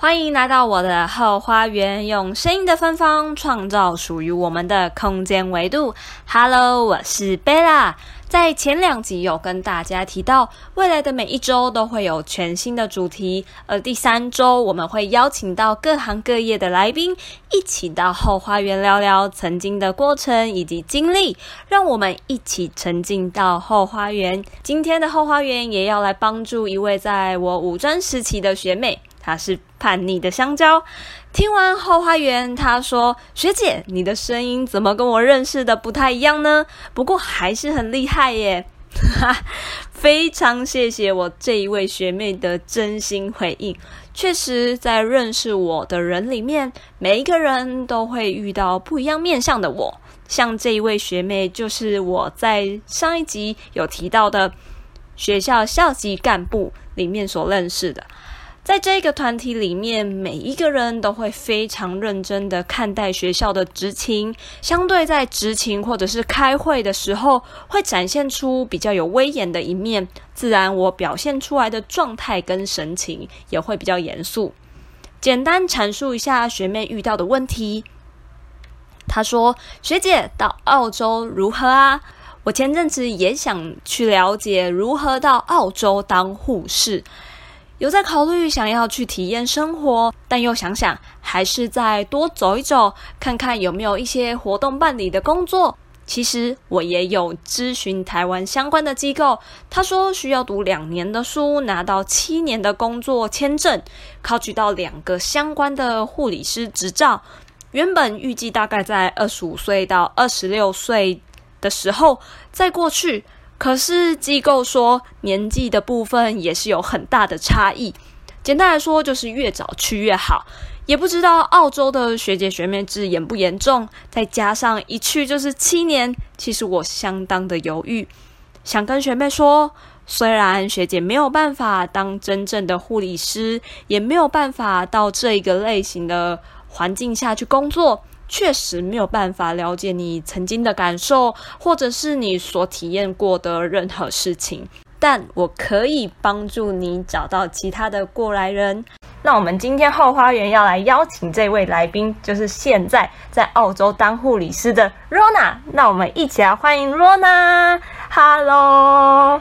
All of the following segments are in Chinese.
欢迎来到我的后花园，用声音的芬芳创造属于我们的空间维度。Hello，我是 Bella。在前两集有跟大家提到，未来的每一周都会有全新的主题，而第三周我们会邀请到各行各业的来宾，一起到后花园聊聊曾经的过程以及经历，让我们一起沉浸到后花园。今天的后花园也要来帮助一位在我五专时期的学妹。她是叛逆的香蕉。听完后花园，她说：“学姐，你的声音怎么跟我认识的不太一样呢？不过还是很厉害耶。”非常谢谢我这一位学妹的真心回应。确实，在认识我的人里面，每一个人都会遇到不一样面相的我。像这一位学妹，就是我在上一集有提到的学校校级干部里面所认识的。在这个团体里面，每一个人都会非常认真的看待学校的执勤，相对在执勤或者是开会的时候，会展现出比较有威严的一面。自然，我表现出来的状态跟神情也会比较严肃。简单阐述一下学妹遇到的问题。她说：“学姐到澳洲如何啊？我前阵子也想去了解如何到澳洲当护士。”有在考虑想要去体验生活，但又想想还是再多走一走，看看有没有一些活动办理的工作。其实我也有咨询台湾相关的机构，他说需要读两年的书，拿到七年的工作签证，考取到两个相关的护理师执照。原本预计大概在二十五岁到二十六岁的时候再过去。可是机构说年纪的部分也是有很大的差异，简单来说就是越早去越好。也不知道澳洲的学姐学妹制严不严重，再加上一去就是七年，其实我相当的犹豫。想跟学妹说，虽然学姐没有办法当真正的护理师，也没有办法到这一个类型的环境下去工作。确实没有办法了解你曾经的感受，或者是你所体验过的任何事情，但我可以帮助你找到其他的过来人。那我们今天后花园要来邀请这位来宾，就是现在在澳洲当护理师的 Rona。那我们一起来欢迎 Rona。Hello，Hello，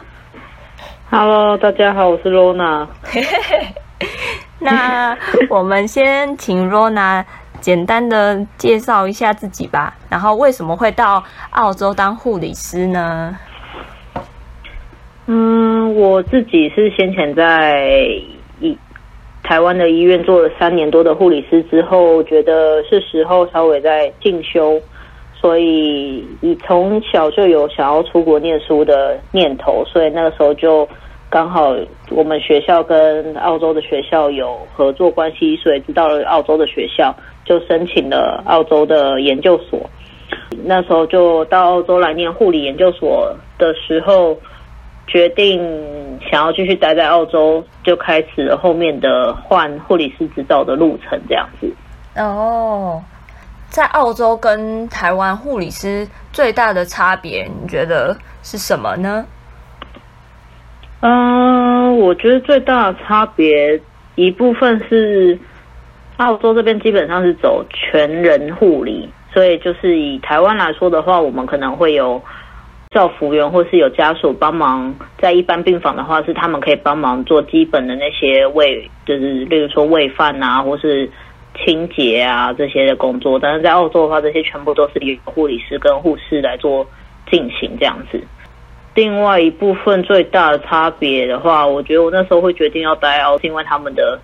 大家好，我是 Rona。那我们先请 Rona。简单的介绍一下自己吧，然后为什么会到澳洲当护理师呢？嗯，我自己是先前在医台湾的医院做了三年多的护理师之后，觉得是时候稍微在进修，所以你从小就有想要出国念书的念头，所以那个时候就刚好我们学校跟澳洲的学校有合作关系，所以知道了澳洲的学校。就申请了澳洲的研究所，那时候就到澳洲来念护理研究所的时候，决定想要继续待在澳洲，就开始了后面的换护理师执照的路程，这样子。哦，在澳洲跟台湾护理师最大的差别，你觉得是什么呢？嗯，我觉得最大的差别一部分是。澳洲这边基本上是走全人护理，所以就是以台湾来说的话，我们可能会有照服员或是有家属帮忙，在一般病房的话，是他们可以帮忙做基本的那些喂，就是例如说喂饭啊，或是清洁啊这些的工作。但是在澳洲的话，这些全部都是由护理师跟护士来做进行这样子。另外一部分最大的差别的话，我觉得我那时候会决定要待澳，是因为他们的。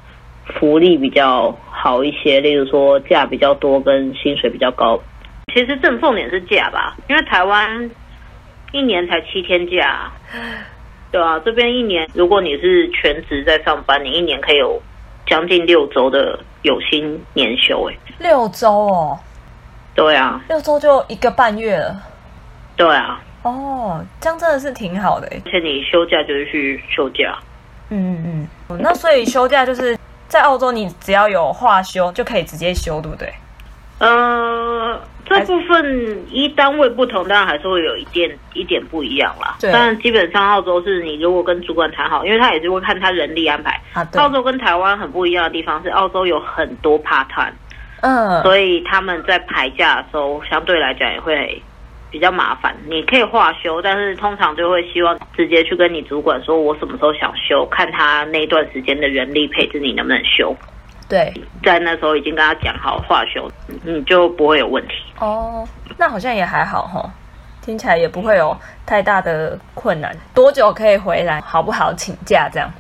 福利比较好一些，例如说假比较多，跟薪水比较高。其实正重点是假吧，因为台湾一年才七天假，对啊，这边一年如果你是全职在上班，你一年可以有将近六周的有薪年休。哎，六周哦？对啊，六周就一个半月了。对啊。哦，这样真的是挺好的。而且你休假就是去休假。嗯嗯嗯。那所以休假就是。在澳洲，你只要有话修就可以直接修，对不对？呃，这部分一单位不同，当然还是会有一点一点不一样啦。对，但基本上澳洲是你如果跟主管谈好，因为他也是会看他人力安排。啊，澳洲跟台湾很不一样的地方是，澳洲有很多 part time，嗯，所以他们在排假的时候相对来讲也会比较麻烦。你可以化休，但是通常就会希望直接去跟你主管说，我什么时候想休，看他那段时间的人力配置，你能不能休。对，在那时候已经跟他讲好化休，你就不会有问题哦。那好像也还好哈，听起来也不会有太大的困难。多久可以回来？好不好请假这样？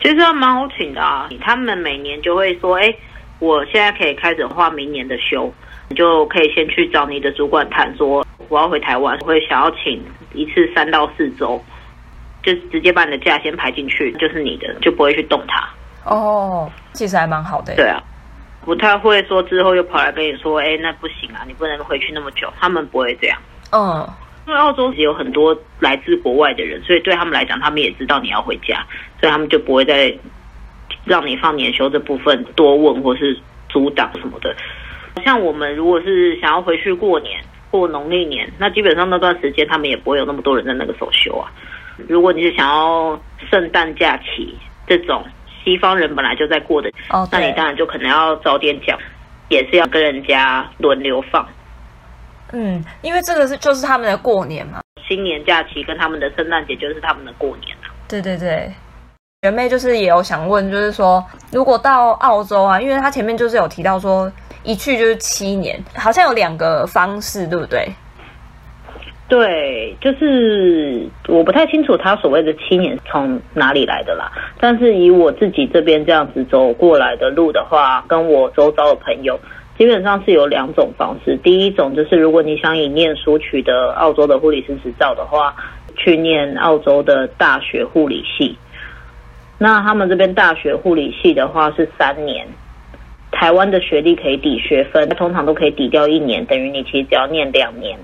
其实还蛮好请的啊。他们每年就会说，哎，我现在可以开始画明年的休，你就可以先去找你的主管谈说，我要回台湾，我会想要请一次三到四周，就直接把你的假先排进去，就是你的，就不会去动它。哦，其实还蛮好的。对啊，不太会说之后又跑来跟你说，哎，那不行啊，你不能回去那么久。他们不会这样。嗯，因为澳洲也有很多来自国外的人，所以对他们来讲，他们也知道你要回家，所以他们就不会再让你放年休这部分多问或是阻挡什么的。像我们如果是想要回去过年过农历年，那基本上那段时间他们也不会有那么多人在那个时候休啊。如果你是想要圣诞假期这种。西方人本来就在过的，哦，那你当然就可能要早点讲，也是要跟人家轮流放。嗯，因为这个是就是他们的过年嘛，新年假期跟他们的圣诞节就是他们的过年啊。对对对，学妹就是也有想问，就是说如果到澳洲啊，因为他前面就是有提到说一去就是七年，好像有两个方式，对不对？对，就是我不太清楚他所谓的七年从哪里来的啦。但是以我自己这边这样子走过来的路的话，跟我周遭的朋友，基本上是有两种方式。第一种就是如果你想以念书取得澳洲的护理师执照的话，去念澳洲的大学护理系。那他们这边大学护理系的话是三年，台湾的学历可以抵学分，通常都可以抵掉一年，等于你其实只要念两年。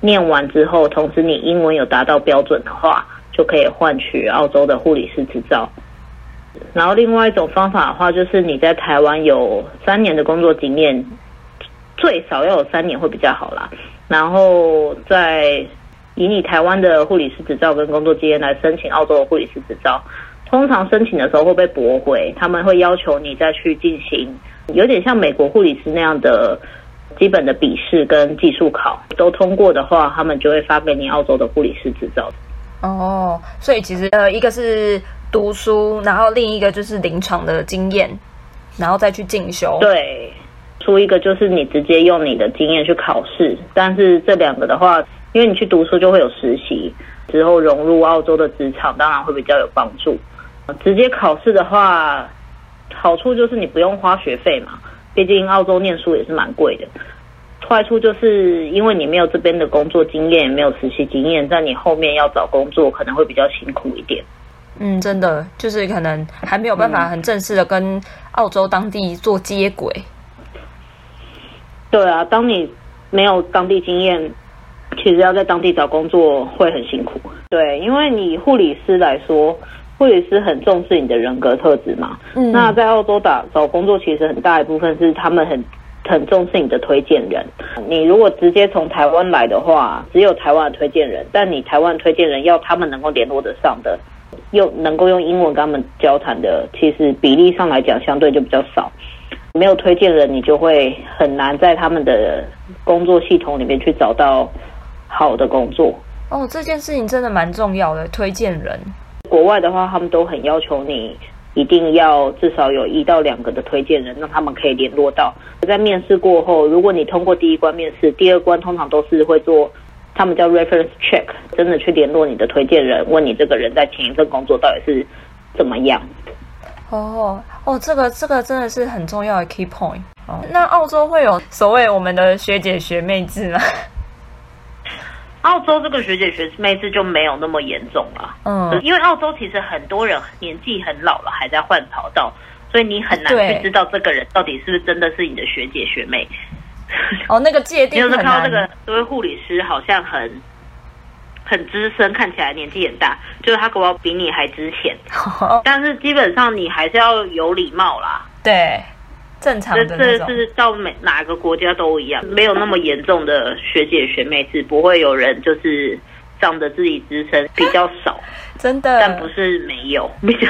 念完之后，同时你英文有达到标准的话，就可以换取澳洲的护理师执照。然后另外一种方法的话，就是你在台湾有三年的工作经验，最少要有三年会比较好啦。然后再以你台湾的护理师执照跟工作经验来申请澳洲的护理师执照，通常申请的时候会被驳回，他们会要求你再去进行有点像美国护理师那样的。基本的笔试跟技术考都通过的话，他们就会发给你澳洲的护理师执照。哦，所以其实呃，一个是读书，然后另一个就是临床的经验，然后再去进修。对，出一个就是你直接用你的经验去考试，但是这两个的话，因为你去读书就会有实习，之后融入澳洲的职场，当然会比较有帮助。直接考试的话，好处就是你不用花学费嘛。毕竟澳洲念书也是蛮贵的，坏处就是因为你没有这边的工作经验，也没有实习经验，在你后面要找工作可能会比较辛苦一点。嗯，真的就是可能还没有办法很正式的跟澳洲当地做接轨。对啊，当你没有当地经验，其实要在当地找工作会很辛苦。对，因为你护理师来说。护理师很重视你的人格特质嘛？嗯，那在澳洲打找工作，其实很大一部分是他们很很重视你的推荐人。你如果直接从台湾来的话，只有台湾的推荐人，但你台湾推荐人要他们能够联络得上的，又能够用英文跟他们交谈的，其实比例上来讲相对就比较少。没有推荐人，你就会很难在他们的工作系统里面去找到好的工作。哦，这件事情真的蛮重要的，推荐人。国外的话，他们都很要求你一定要至少有一到两个的推荐人，让他们可以联络到。在面试过后，如果你通过第一关面试，第二关通常都是会做他们叫 reference check，真的去联络你的推荐人，问你这个人在前一份工作到底是怎么样。哦哦，这个这个真的是很重要的 key point。哦，那澳洲会有所谓我们的学姐学妹制吗？澳洲这个学姐学妹制就没有那么严重了，嗯，因为澳洲其实很多人年纪很老了还在换跑道，所以你很难去知道这个人到底是不是真的是你的学姐学妹。哦，那个界定。你有看到这个这位护理师好像很很资深，看起来年纪很大，就是他可能比你还值钱，但是基本上你还是要有礼貌啦。对。正常的这这是到每哪个国家都一样，没有那么严重的学姐学妹制，不会有人就是仗着自己资深比较少，真的，但不是没有，比较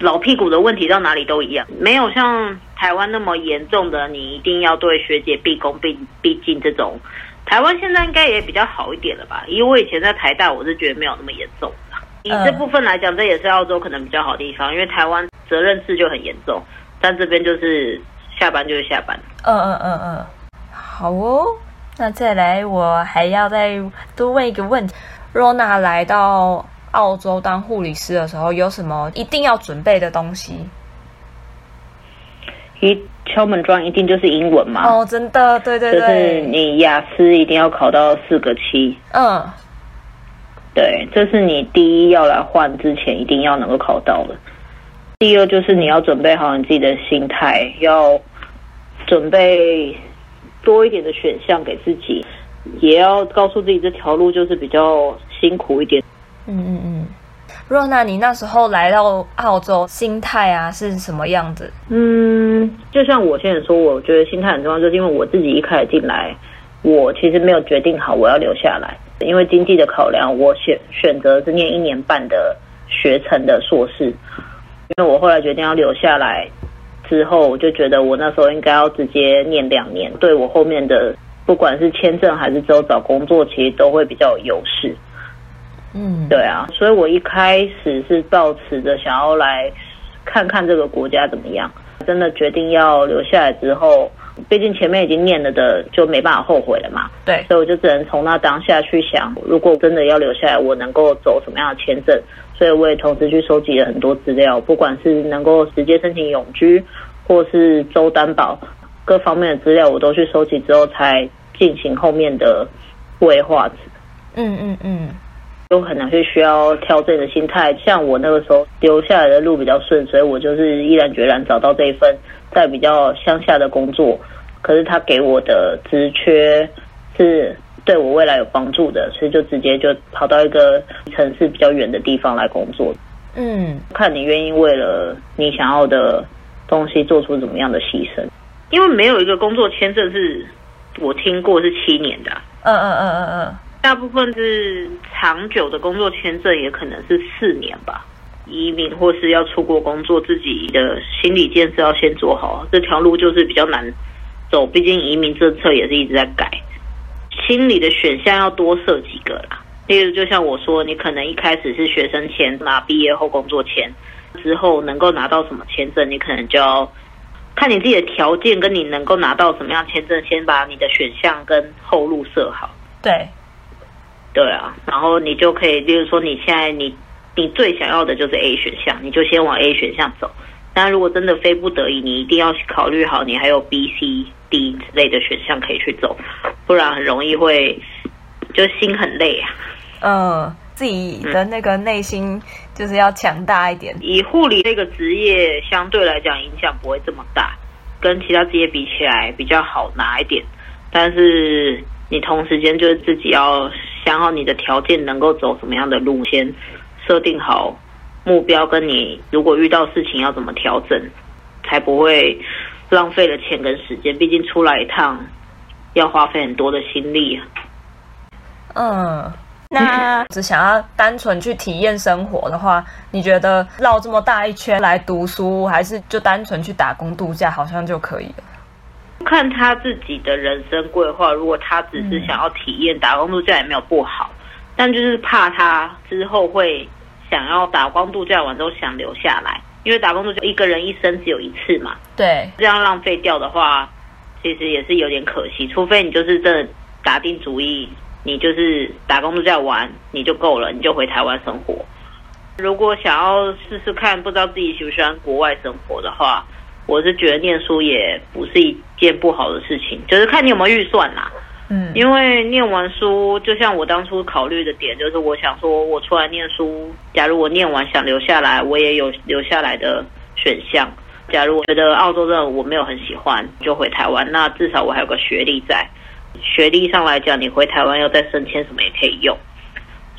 老屁股的问题到哪里都一样，没有像台湾那么严重的，你一定要对学姐毕恭毕毕敬这种。台湾现在应该也比较好一点了吧？因为我以前在台大，我是觉得没有那么严重。以这部分来讲，这也是澳洲可能比较好的地方，因为台湾责任制就很严重，但这边就是。下班就是下班。嗯嗯嗯嗯，好哦。那再来，我还要再多问一个问题：Rona 来到澳洲当护理师的时候，有什么一定要准备的东西？一敲门砖一定就是英文嘛？哦，真的，对对对。就是你雅思一定要考到四个七。嗯，对，这是你第一要来换之前一定要能够考到的。第二就是你要准备好你自己的心态，要准备多一点的选项给自己，也要告诉自己这条路就是比较辛苦一点。嗯嗯嗯。若娜，你那时候来到澳洲，心态啊是什么样子？嗯，就像我现在说，我觉得心态很重要，就是因为我自己一开始进来，我其实没有决定好我要留下来，因为经济的考量，我选选择是念一年半的学成的硕士。因为我后来决定要留下来之后，我就觉得我那时候应该要直接念两年，对我后面的不管是签证还是之后找工作，其实都会比较有优势。嗯，对啊，所以我一开始是抱持着想要来看看这个国家怎么样。真的决定要留下来之后，毕竟前面已经念了的，就没办法后悔了嘛。对，所以我就只能从那当下去想，如果真的要留下来，我能够走什么样的签证。所以我也同时去收集了很多资料，不管是能够直接申请永居，或是州担保，各方面的资料我都去收集之后，才进行后面的规划。嗯嗯嗯，有可能是需要调整的心态。像我那个时候留下来的路比较顺，所以我就是毅然决然找到这一份在比较乡下的工作。可是他给我的职缺是。对我未来有帮助的，所以就直接就跑到一个城市比较远的地方来工作。嗯，看你愿意为了你想要的东西做出怎么样的牺牲。因为没有一个工作签证是我听过是七年的。嗯嗯嗯嗯嗯，大部分是长久的工作签证也可能是四年吧。移民或是要出国工作，自己的心理建设要先做好。这条路就是比较难走，毕竟移民政策也是一直在改。心理的选项要多设几个啦，例如就像我说，你可能一开始是学生签，拿毕业后工作签，之后能够拿到什么签证，你可能就要看你自己的条件跟你能够拿到什么样签证，先把你的选项跟后路设好。对，对啊，然后你就可以，例如说你现在你你最想要的就是 A 选项，你就先往 A 选项走。但如果真的非不得已，你一定要考虑好，你还有 B、C、D 之类的选项可以去走，不然很容易会就心很累啊。嗯，自己的那个内心就是要强大一点。以护理这个职业相对来讲影响不会这么大，跟其他职业比起来比较好拿一点。但是你同时间就是自己要想好你的条件能够走什么样的路线，设定好。目标跟你如果遇到事情要怎么调整，才不会浪费了钱跟时间。毕竟出来一趟要花费很多的心力。嗯，那只想要单纯去体验生活的话，你觉得绕这么大一圈来读书，还是就单纯去打工度假，好像就可以了？看他自己的人生规划。如果他只是想要体验打工度假，也没有不好，但就是怕他之后会。想要打工度假完之后想留下来，因为打工度假一个人一生只有一次嘛。对，这样浪费掉的话，其实也是有点可惜。除非你就是真的打定主意，你就是打工度假完你就够了，你就回台湾生活。如果想要试试看，不知道自己喜不喜欢国外生活的话，我是觉得念书也不是一件不好的事情，就是看你有没有预算啦。嗯，因为念完书，就像我当初考虑的点，就是我想说，我出来念书，假如我念完想留下来，我也有留下来的选项。假如我觉得澳洲这我没有很喜欢，就回台湾，那至少我还有个学历在。学历上来讲，你回台湾要再升迁什么也可以用。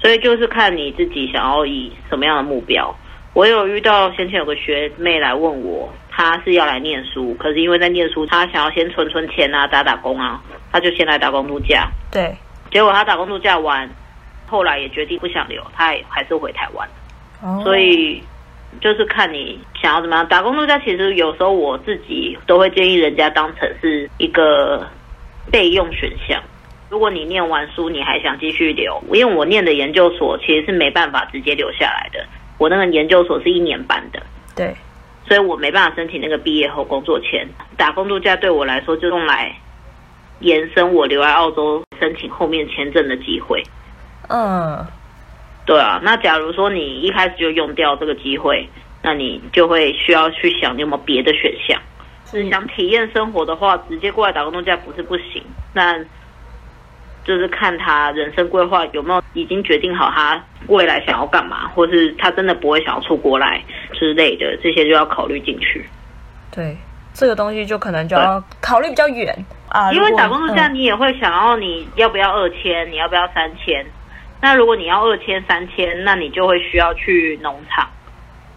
所以就是看你自己想要以什么样的目标。我有遇到先前有个学妹来问我，他是要来念书，可是因为在念书，他想要先存存钱啊，打打工啊，他就先来打工度假。对，结果他打工度假完，后来也决定不想留，他也还是回台湾。哦，所以就是看你想要怎么样。打工度假其实有时候我自己都会建议人家当成是一个备用选项。如果你念完书，你还想继续留，因为我念的研究所其实是没办法直接留下来的。我那个研究所是一年半的，对，所以我没办法申请那个毕业后工作签。打工度假对我来说，就用来延伸我留在澳洲申请后面签证的机会。嗯，对啊。那假如说你一开始就用掉这个机会，那你就会需要去想你有没有别的选项。是想体验生活的话，直接过来打工度假不是不行，那。就是看他人生规划有没有已经决定好他未来想要干嘛，或是他真的不会想要出国来之类的，这些就要考虑进去。对，这个东西就可能就要考虑比较远啊。因为打工度假你也会想要你要不要二千，你要不要三千？那如果你要二千三千，那你就会需要去农场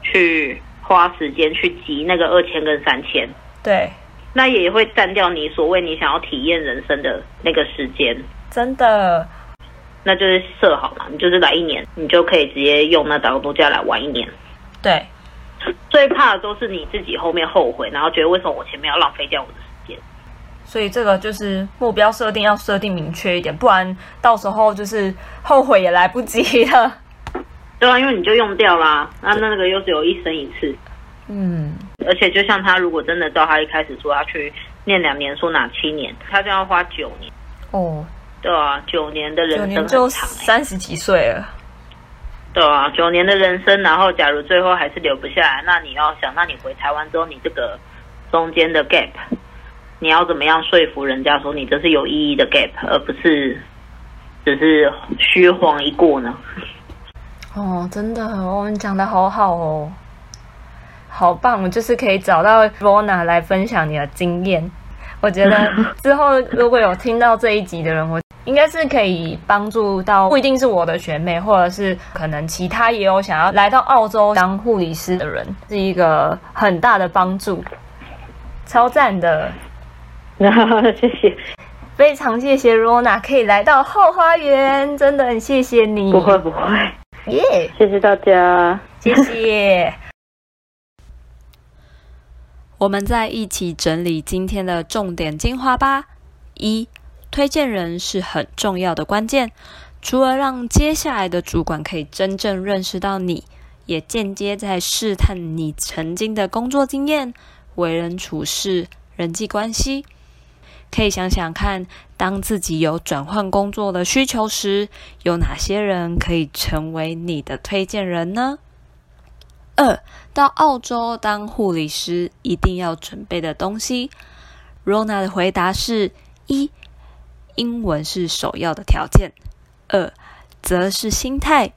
去花时间去集那个二千跟三千。对，那也会占掉你所谓你想要体验人生的那个时间。真的，那就是设好嘛，你就是来一年，你就可以直接用那打工度假来玩一年。对，最怕的都是你自己后面后悔，然后觉得为什么我前面要浪费掉我的时间。所以这个就是目标设定要设定明确一点，不然到时候就是后悔也来不及了。对啊，因为你就用掉啦，那那个又是有一生一次。嗯，而且就像他如果真的照他一开始说要去念两年，说哪七年，他就要花九年。哦。对啊，九年的人生很长，三十几岁了。对啊，九年的人生，然后假如最后还是留不下来，那你要想，那你回台湾之后，你这个中间的 gap，你要怎么样说服人家说你这是有意义的 gap，而不是只是虚晃一过呢？哦，真的，我们讲的好好哦，好棒，就是可以找到 Rona 来分享你的经验。我觉得之后如果有听到这一集的人，我。应该是可以帮助到，不一定是我的学妹，或者是可能其他也有想要来到澳洲当护理师的人，是一个很大的帮助，超赞的。谢谢，非常谢谢 Rona 可以来到 Hoo 花园，真的很谢谢你。不会不会，耶，yeah, 谢谢大家，谢谢。我们再一起整理今天的重点精华吧。一。推荐人是很重要的关键，除了让接下来的主管可以真正认识到你，也间接在试探你曾经的工作经验、为人处事、人际关系。可以想想看，当自己有转换工作的需求时，有哪些人可以成为你的推荐人呢？二，到澳洲当护理师一定要准备的东西。Rona 的回答是：一。英文是首要的条件。二，则是心态，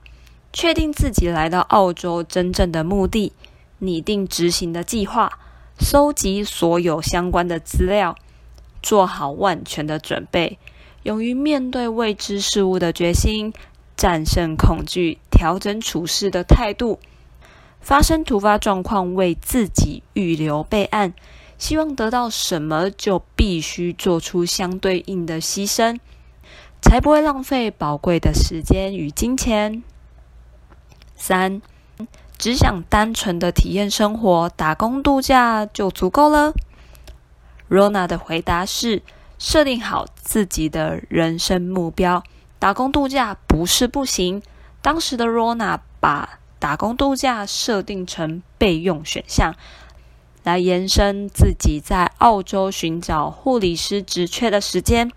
确定自己来到澳洲真正的目的，拟定执行的计划，搜集所有相关的资料，做好万全的准备，勇于面对未知事物的决心，战胜恐惧，调整处事的态度，发生突发状况为自己预留备案。希望得到什么，就必须做出相对应的牺牲，才不会浪费宝贵的时间与金钱。三，只想单纯的体验生活，打工度假就足够了。Rona 的回答是：设定好自己的人生目标，打工度假不是不行。当时的 Rona 把打工度假设定成备用选项。来延伸自己在澳洲寻找护理师职缺的时间。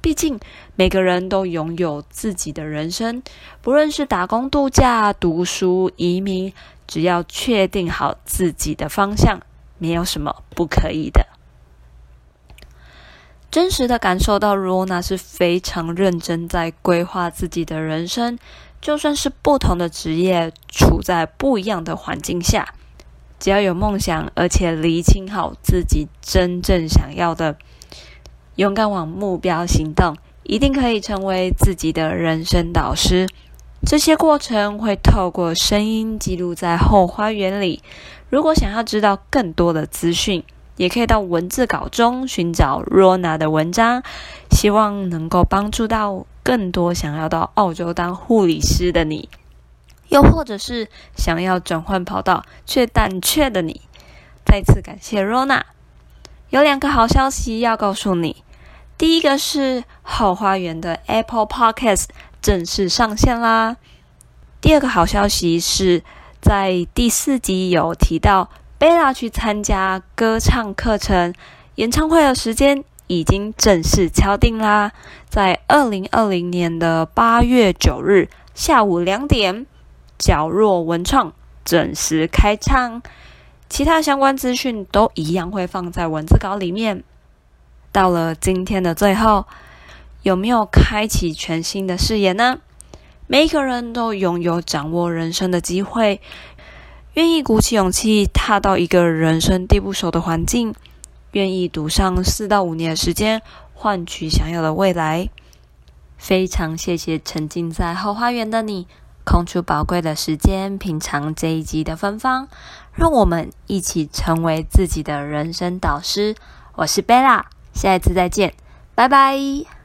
毕竟每个人都拥有自己的人生，不论是打工度假、读书、移民，只要确定好自己的方向，没有什么不可以的。真实的感受到，Rona 是非常认真在规划自己的人生，就算是不同的职业，处在不一样的环境下。只要有梦想，而且厘清好自己真正想要的，勇敢往目标行动，一定可以成为自己的人生导师。这些过程会透过声音记录在后花园里如果想要知道更多的资讯，也可以到文字稿中寻找 Rona 的文章，希望能够帮助到更多想要到澳洲当护理师的你，又或者是想要转换跑道却胆怯的你。再次感谢 Rona。有两个好消息要告诉你，第一个是后花园的 Apple Podcast 正式上线啦。第二个好消息是在第四集有提到。贝拉去参加歌唱课程，演唱会的时间已经正式敲定啦，在二零二零年的八月九日下午两点，角落文创准时开唱。其他相关资讯都一样会放在文字稿里面。到了今天的最后，有没有开启全新的视野呢？每一个人都拥有掌握人生的机会。愿意鼓起勇气踏到一个人生地不熟的环境，愿意赌上四到五年的时间换取想要的未来。非常谢谢沉浸在后花园的你，空出宝贵的时间品尝这一集的芬芳，让我们一起成为自己的人生导师。我是贝拉，下一次再见，拜拜。